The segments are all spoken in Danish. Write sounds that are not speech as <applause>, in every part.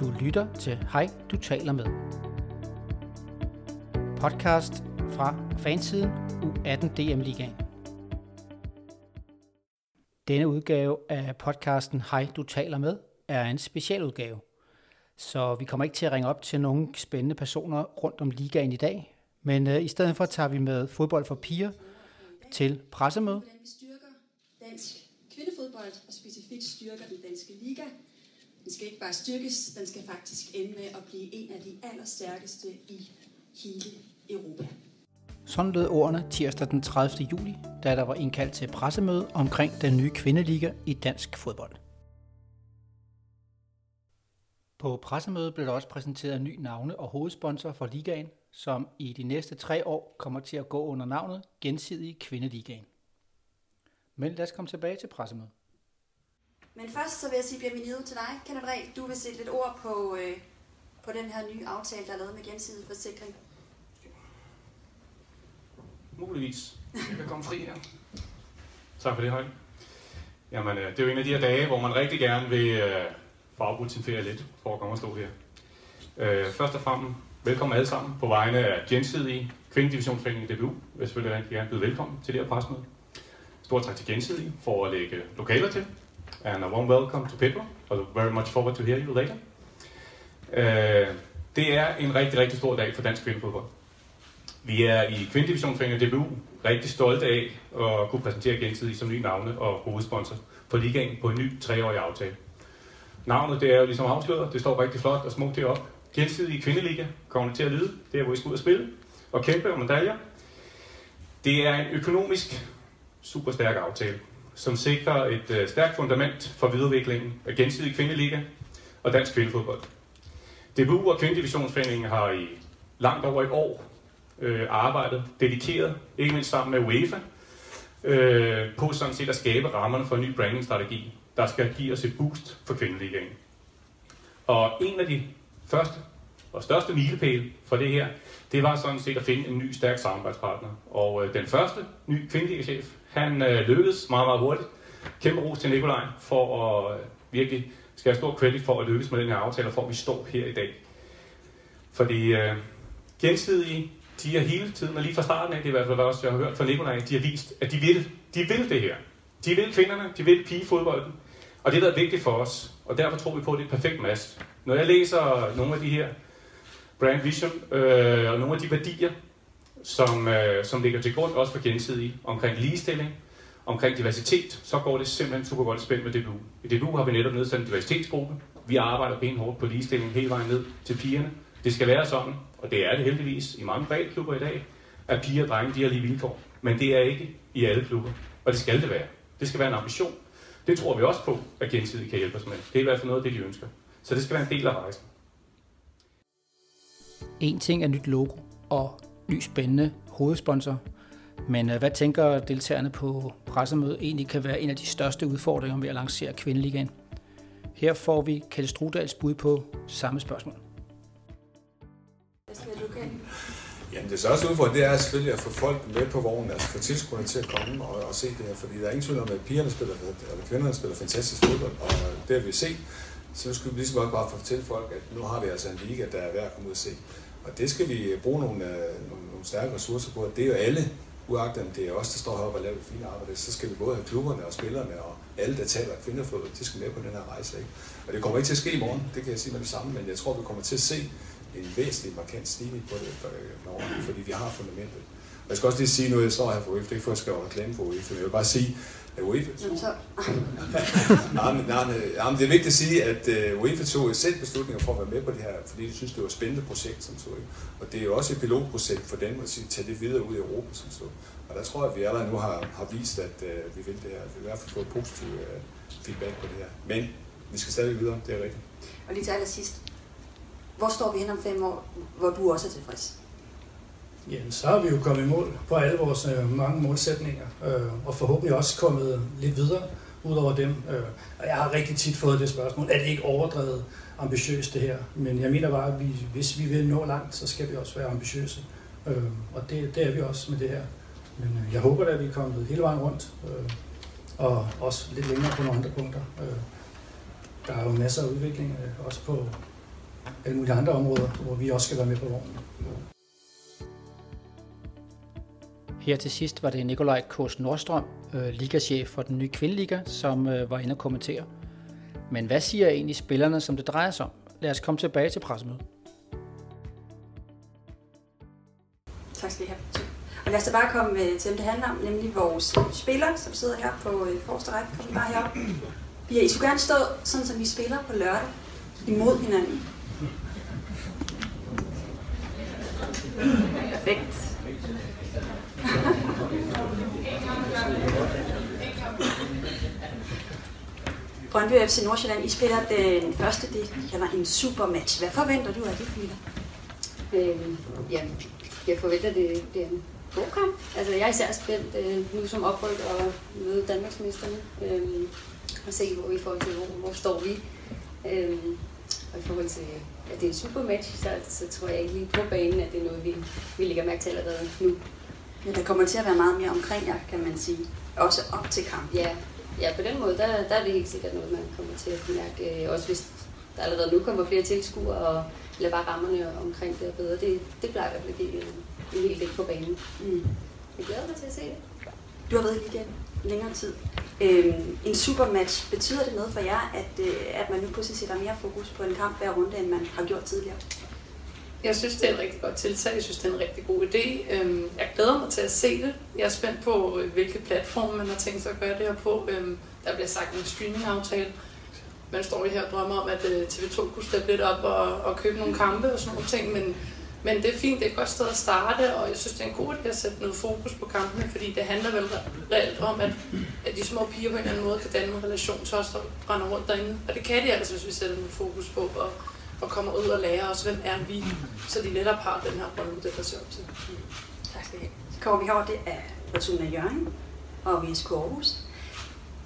Du lytter til Hej, du taler med. Podcast fra fansiden U18 DM Ligaen. Denne udgave af podcasten Hej, du taler med er en specialudgave. Så vi kommer ikke til at ringe op til nogle spændende personer rundt om ligaen i dag, men øh, i stedet for tager vi med fodbold for piger til pressemøde. Hvordan vi styrker dansk kvindefodbold, og specifikt styrker den danske liga. Den skal ikke bare styrkes, den skal faktisk ende med at blive en af de allerstærkeste i hele Europa. Sådan lød ordene tirsdag den 30. juli, da der var indkaldt til pressemøde omkring den nye kvindeliga i dansk fodbold. På pressemødet blev der også præsenteret ny navne og hovedsponsor for ligaen, som i de næste tre år kommer til at gå under navnet Gensidige Kvindeligaen. Men lad os komme tilbage til pressemødet. Men først så vil jeg sige bienvenido til dig, Kenneth Reh. Du vil sætte lidt ord på, øh, på den her nye aftale, der er lavet med gensidig forsikring. Muligvis. Jeg kan komme fri her. Tak for det, Høj. Jamen, øh, det er jo en af de her dage, hvor man rigtig gerne vil øh, få afbrudt sin ferie lidt, for at komme og stå her. Øh, først og fremmest, velkommen alle sammen på vegne af Gensidige Kvindedivisionsforeningen DBU. Jeg vil selvfølgelig rigtig gerne byde velkommen til det her presmøde. Stort tak til Gensidige for at lægge lokaler til. And a warm welcome to Pedro. I look very much forward to hear you later. Uh, det er en rigtig, rigtig stor dag for dansk kvindefodbold. Vi er i Kvindedivisionsforeningen DBU rigtig stolte af at kunne præsentere gensidig som ny navne og hovedsponsor på ligaen på en ny treårig aftale. Navnet det er jo ligesom afsløret, det står rigtig flot og smukt deroppe. Gensidig Kvindeliga kommer det til at lyde, det er hvor vi skal ud og spille og kæmpe om medaljer. Det er en økonomisk super stærk aftale, som sikrer et øh, stærkt fundament for videreudviklingen af gensidig Kvindeliga og dansk kvindefodbold. DBU og Kvindedivisionsforeningen har i langt over et år øh, arbejdet dedikeret, ikke mindst sammen med UEFA, øh, på sådan set at skabe rammerne for en ny brandingstrategi, der skal give os et boost for kvindeligaen. Og en af de første og største milepæle for det her, det var sådan set at finde en ny stærk samarbejdspartner. Og øh, den første ny kvindeligachef, han øh, lykkedes meget, meget hurtigt. Kæmpe ros til Nikolaj for at øh, virkelig skal have stor credit for at lykkes med den her aftale, og for at vi står her i dag. Fordi øh, gensidige de har hele tiden, og lige fra starten af, det er i hvert fald også, jeg har hørt fra Nikolaj, de har vist, at de vil, de vil det her. De vil kvinderne, de vil pigefodbolden. Og det der er vigtigt for os, og derfor tror vi på, at det er et perfekt match. Når jeg læser nogle af de her brand vision øh, og nogle af de værdier, som, øh, som ligger til grund også for gensidig omkring ligestilling, omkring diversitet, så går det simpelthen super godt spændt med DBU. I DBU har vi netop nedsat en diversitetsgruppe. Vi arbejder benhårdt på ligestilling hele vejen ned til pigerne. Det skal være sådan, og det er det heldigvis i mange klubber i dag, at piger og drenge de har lige vilkår. Men det er ikke i alle klubber, og det skal det være. Det skal være en ambition. Det tror vi også på, at gensidigt kan hjælpe os med. Det er i hvert fald noget af det, de ønsker. Så det skal være en del af rejsen. En ting er nyt logo og ny spændende hovedsponsor. Men øh, hvad tænker deltagerne på pressemødet egentlig kan være en af de største udfordringer ved at lancere Kvindeligaen? Her får vi Kjeld Strudals bud på samme spørgsmål. Jamen det største udfordring, det er selvfølgelig at få folk med på vognen, altså få tilskuerne til at komme og, og se det her, fordi der er ingen tvivl om, at pigerne spiller, eller kvinderne spiller fantastisk fodbold, og det har vi set, så skal vi lige så godt bare fortælle folk, at nu har vi altså en liga, der er værd at komme ud og se. Og det skal vi bruge nogle, øh, nogle, nogle stærke ressourcer på, det er jo alle, uagtet om det er os, der står heroppe og laver det fine arbejde, så skal vi både have klubberne og spillerne og alle, der taler kvinderfod, de skal med på den her rejse. Ikke? Og det kommer ikke til at ske i morgen, det kan jeg sige med det samme, men jeg tror, vi kommer til at se en væsentlig markant stigning på det øh, med årene, fordi vi har fundamentet. Og jeg skal også lige sige noget, jeg står her for UEFA, det er ikke for at skrive reklame for UEFA, men jeg vil bare sige, at UEFA tog... nej, men, nej, nej, men det er vigtigt at sige, at uh, UEFA tog selv beslutninger for at være med på det her, fordi de synes, det var et spændende projekt, som så. Og det er jo også et pilotprojekt for dem at tage det videre ud i Europa, som så. Og der tror jeg, at vi allerede nu har, har vist, at uh, vi vil det her. Vi i hvert fald få positiv uh, feedback på det her. Men vi skal stadig videre, det er rigtigt. Og lige til allersidst. Hvor står vi hen om fem år, hvor du også er tilfreds? Jamen, så har vi jo kommet i mål på alle vores øh, mange målsætninger, øh, og forhåbentlig også kommet lidt videre ud over dem. Øh, og jeg har rigtig tit fået det spørgsmål, er det ikke overdrevet ambitiøst det her? Men jeg mener bare, at vi, hvis vi vil nå langt, så skal vi også være ambitiøse. Øh, og det, det er vi også med det her. Men øh, jeg håber da, at vi er kommet hele vejen rundt, øh, og også lidt længere på nogle andre punkter. Øh, der er jo masser af udvikling, øh, også på alle mulige andre områder, hvor vi også skal være med på vognen. Her til sidst var det Nikolaj Kors Nordstrøm, øh, ligachef for den nye kvindeliga, som øh, var inde og kommentere. Men hvad siger egentlig spillerne, som det drejer sig om? Lad os komme tilbage til pressemødet. Tak skal I have. Og lad os da bare komme øh, til, dem det handler om, nemlig vores spillere, som sidder her på forreste række. Kom bare herop. I skulle gerne stå, sådan som vi spiller på lørdag, imod hinanden. Perfekt. Brøndby FC Nordsjælland, I spiller den første, det kalder en supermatch. Hvad forventer du af det, Camilla? Øhm, ja, jeg forventer, det bliver en god kamp. Altså, jeg er især spændt øh, nu som opryk og møde Danmarksmesterne. Øh, og se, hvor vi får til, hvor, hvor står vi. Øh, og i forhold til, at det er en supermatch, så, så tror jeg ikke lige på banen, at det er noget, vi, vi lægger mærke til allerede nu. Men der kommer til at være meget mere omkring jer, kan man sige. Også op til kampen. Ja, ja på den måde, der, der er det helt sikkert noget, man kommer til at mærke. Øh, også hvis der allerede nu kommer flere tilskuere, og eller bare rammerne omkring det er bedre. Det, det plejer i hvert fald at give en, en hel del på banen. Mm. Jeg glæder mig til at se det. Du har været i ligaen længere tid. Øhm, en supermatch, betyder det noget for jer, at, øh, at man nu pludselig sætter mere fokus på en kamp hver runde, end man har gjort tidligere? Jeg synes, det er et rigtig godt tiltag. Jeg synes, det er en rigtig god idé. Øhm, jeg glæder mig til at se det. Jeg er spændt på, øh, hvilke platforme man har tænkt sig at gøre det her på. Øhm, der bliver sagt en streaming-aftale. Man står her og drømmer om, at øh, TV2 kunne steppe lidt op og, og købe nogle kampe og sådan nogle ting, men, men det er fint, det er et godt sted at starte, og jeg synes, det er en god idé at sætte noget fokus på kampene, fordi det handler vel reelt om, at, at de små piger på en eller anden måde kan danne en relation til os, der render rundt derinde. Og det kan de altså, hvis vi sætter noget fokus på, og, og kommer ud og lærer os, hvem er vi, så de netop har den her rollemodel der se op til. Tak skal I have. Så kommer vi herover, det er Fortuna Jørgen og VSK Aarhus.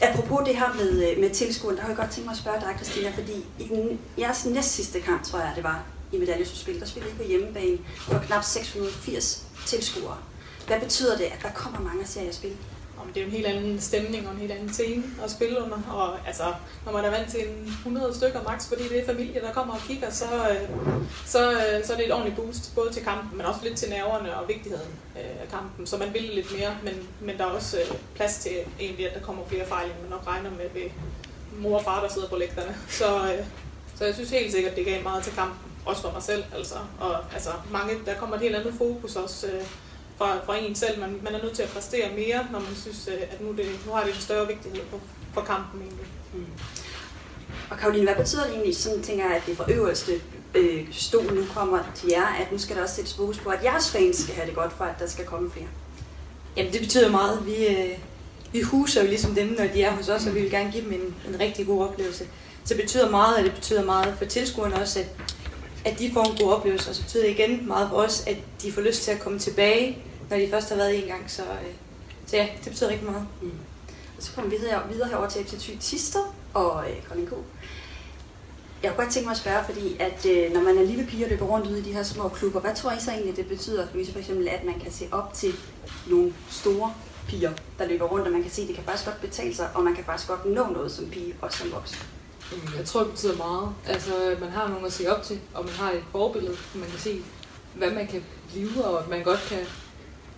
Apropos det her med, øh, med tilskueren, der har jeg godt tænkt mig at spørge dig, Christina, fordi i den, jeres næst sidste kamp, tror jeg det var, i medaljesudspil, der spillede I på hjemmebane for knap 680 tilskuere. Hvad betyder det, at der kommer mange serier at spille? Jer det er en helt anden stemning og en helt anden scene at spille under. Og altså, når man er vant til en 100 stykker max, fordi det er familie, der kommer og kigger, så, øh, så, øh, så er det et ordentligt boost, både til kampen, men også lidt til nerverne og vigtigheden øh, af kampen. Så man vil lidt mere, men, men der er også plads til egentlig, at der kommer flere fejl, end man nok regner med ved mor og far, der sidder på lægterne. Så, så jeg synes helt sikkert, det gav meget til kampen, også for mig selv. Altså. Og altså, mange, der kommer et helt andet fokus også fra, fra en selv. Man, man er nødt til at præstere mere, når man synes, øh, at nu, det, nu har det en større vigtighed for, for kampen egentlig. Mm. Og Karoline, hvad betyder det egentlig, sådan tænker jeg, at det fra øverste øh, stol nu kommer til jer, at nu skal der også sættes fokus på, at jeres fans skal have det godt for, at der skal komme flere? Jamen det betyder meget. Vi, øh, vi huser jo ligesom dem, når de er hos os, og vi vil gerne give dem en, en rigtig god oplevelse. Så det betyder meget, og det betyder meget for tilskuerne også, at, at de får en god oplevelse, og så betyder det igen meget for os, at de får lyst til at komme tilbage når de først har været en gang. Så, øh, så ja, det betyder rigtig meget. Mm. Og så kommer vi videre, videre herover til FC Tister og øh, Kolding Jeg kunne godt tænke mig at spørge, fordi at øh, når man er lille pige og løber rundt ude i de her små klubber, hvad tror I så egentlig, det betyder, Louise, for eksempel, at man kan se op til nogle store piger, der løber rundt, og man kan se, at det kan faktisk godt betale sig, og man kan faktisk godt nå noget som pige, og som voksen? Jeg tror, det betyder meget. Altså, man har nogen at se op til, og man har et forbillede, man kan se, hvad man kan blive, og man godt kan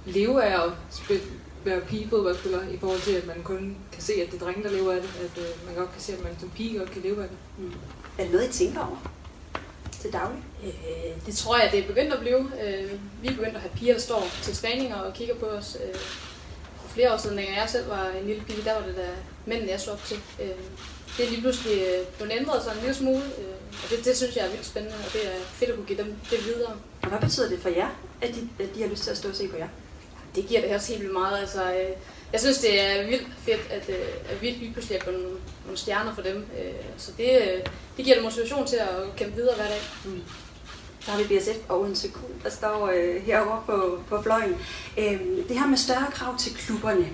leve af at spille, være pigefodboldspiller, i forhold til, at man kun kan se, at det er drenge, der lever af det. At øh, man godt kan se, at man som pige godt kan leve af det. Mm. Er det noget, I tænker over til daglig? Øh, det tror jeg, det er begyndt at blive. Øh, vi er begyndt at have piger, der står til træninger og kigger på os. Øh, for flere år siden, da jeg selv var en lille pige, der var det da mændene, jeg så op til. Øh, det er lige pludselig øh, blevet ændret sådan en lille smule, øh, og det, det synes jeg er vildt spændende, og det er fedt at kunne give dem det videre. Og hvad betyder det for jer, at de, at de har lyst til at stå og se på jer? det giver det også helt vildt meget. Altså, øh, jeg synes, det er vildt fedt, at, øh, at vi lige pludselig er blevet nogle, nogle stjerner for dem. Øh, så det, øh, det giver dem motivation til at kæmpe videre hver dag. Mm. Så har vi BSF og en sekund, der står øh, herovre på, på fløjen. Øh, det her med større krav til klubberne.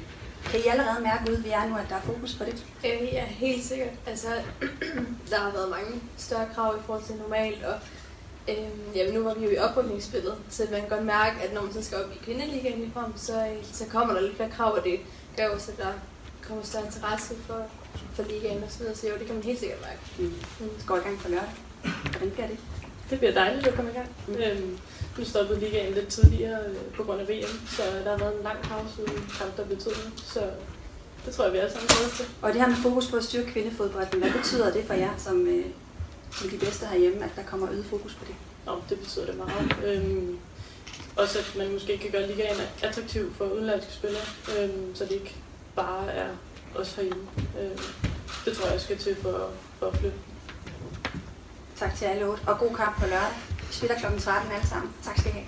Kan I allerede mærke ud, vi er nu, at der er fokus på det? Øh, ja, helt sikkert. Altså, <clears throat> der har været mange større krav i forhold til normalt, og Øhm, jamen, nu var vi jo i oprykningsspillet, så man kan godt mærke, at når man så skal op i kvindeligaen i frem, så, så kommer der lidt flere krav, og det gør også, at der kommer større interesse for, for ligaen og så videre. Så jo, det kan man helt sikkert mærke. Mm. Mm. Skal i gang på lørdag. Hvordan bliver det? det bliver dejligt at komme i gang. Mm. Øhm, nu stoppede ligaen lidt tidligere øh, på grund af VM, så der har været en lang pause uden kamp, der betød. Så det tror jeg, vi alle sammen glæder til. Og det her med fokus på at styrke kvindefodbolden, hvad betyder det for jer som, øh, som de bedste herhjemme, at der kommer øget fokus på det? Nå, det betyder det meget. Øhm, også at man måske kan gøre ligaen attraktiv for udenlandske spillere, øhm, så det ikke bare er os herhjemme. Øhm, det tror jeg skal til for, for at flytte. Tak til alle otte, og god kamp på lørdag. Vi spiller kl. 13 alle sammen. Tak skal I have.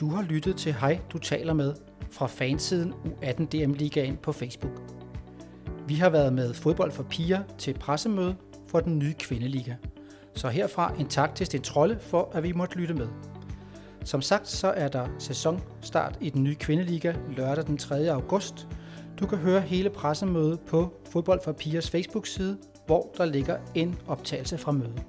Du har lyttet til Hej, du taler med fra fansiden U18 DM Ligaen på Facebook. Vi har været med fodbold for piger til pressemøde for den nye kvindeliga. Så herfra en tak til Sten Trolle for, at vi måtte lytte med. Som sagt, så er der sæsonstart i den nye kvindeliga lørdag den 3. august. Du kan høre hele pressemødet på Fodbold for Pigers Facebook-side, hvor der ligger en optagelse fra mødet.